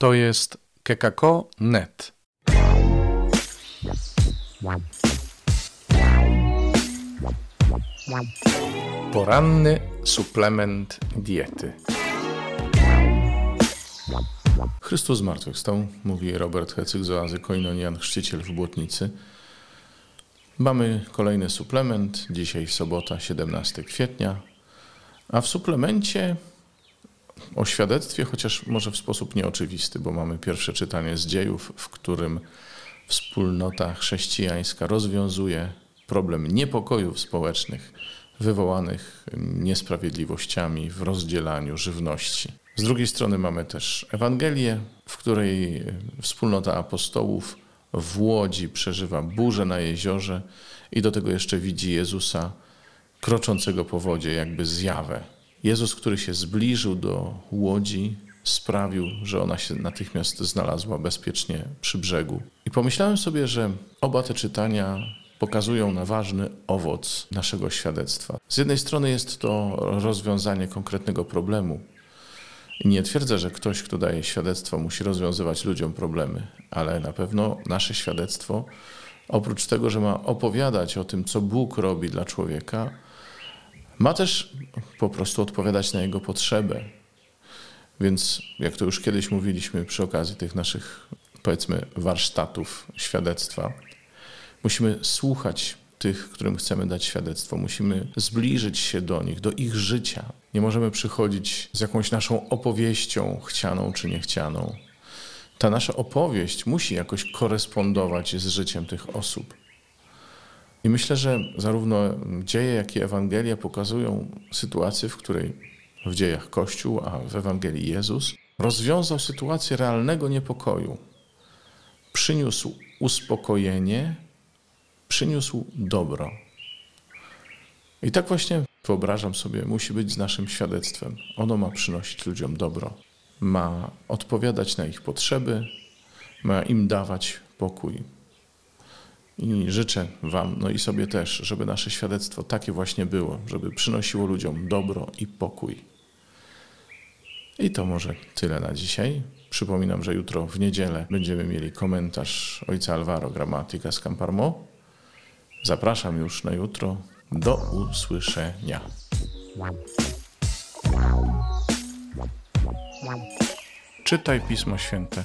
To jest kekako.net. Poranny suplement diety. Chrystus zmartwychwstał, mówi Robert Hecyk z oazy Koinonian, chrzciciel w Błotnicy. Mamy kolejny suplement, dzisiaj sobota, 17 kwietnia, a w suplemencie o świadectwie, chociaż może w sposób nieoczywisty, bo mamy pierwsze czytanie z dziejów, w którym wspólnota chrześcijańska rozwiązuje problem niepokojów społecznych wywołanych niesprawiedliwościami w rozdzielaniu żywności. Z drugiej strony mamy też Ewangelię, w której wspólnota apostołów w łodzi przeżywa burzę na jeziorze i do tego jeszcze widzi Jezusa kroczącego po wodzie, jakby zjawę. Jezus, który się zbliżył do łodzi, sprawił, że ona się natychmiast znalazła bezpiecznie przy brzegu. I pomyślałem sobie, że oba te czytania pokazują na ważny owoc naszego świadectwa. Z jednej strony jest to rozwiązanie konkretnego problemu. I nie twierdzę, że ktoś, kto daje świadectwo, musi rozwiązywać ludziom problemy, ale na pewno nasze świadectwo, oprócz tego, że ma opowiadać o tym, co Bóg robi dla człowieka, ma też po prostu odpowiadać na jego potrzebę. Więc, jak to już kiedyś mówiliśmy przy okazji tych naszych, powiedzmy, warsztatów świadectwa, musimy słuchać tych, którym chcemy dać świadectwo. Musimy zbliżyć się do nich, do ich życia. Nie możemy przychodzić z jakąś naszą opowieścią, chcianą czy niechcianą. Ta nasza opowieść musi jakoś korespondować z życiem tych osób. I myślę, że zarówno dzieje, jak i Ewangelia pokazują sytuację, w której w dziejach Kościół, a w Ewangelii Jezus rozwiązał sytuację realnego niepokoju. Przyniósł uspokojenie, przyniósł dobro. I tak właśnie wyobrażam sobie, musi być z naszym świadectwem. Ono ma przynosić ludziom dobro, ma odpowiadać na ich potrzeby, ma im dawać pokój. I życzę Wam, no i sobie też, żeby nasze świadectwo takie właśnie było, żeby przynosiło ludziom dobro i pokój. I to może tyle na dzisiaj. Przypominam, że jutro w niedzielę będziemy mieli komentarz ojca Alvaro Gramatika z Camparmo. Zapraszam już na jutro. Do usłyszenia. Czytaj Pismo Święte.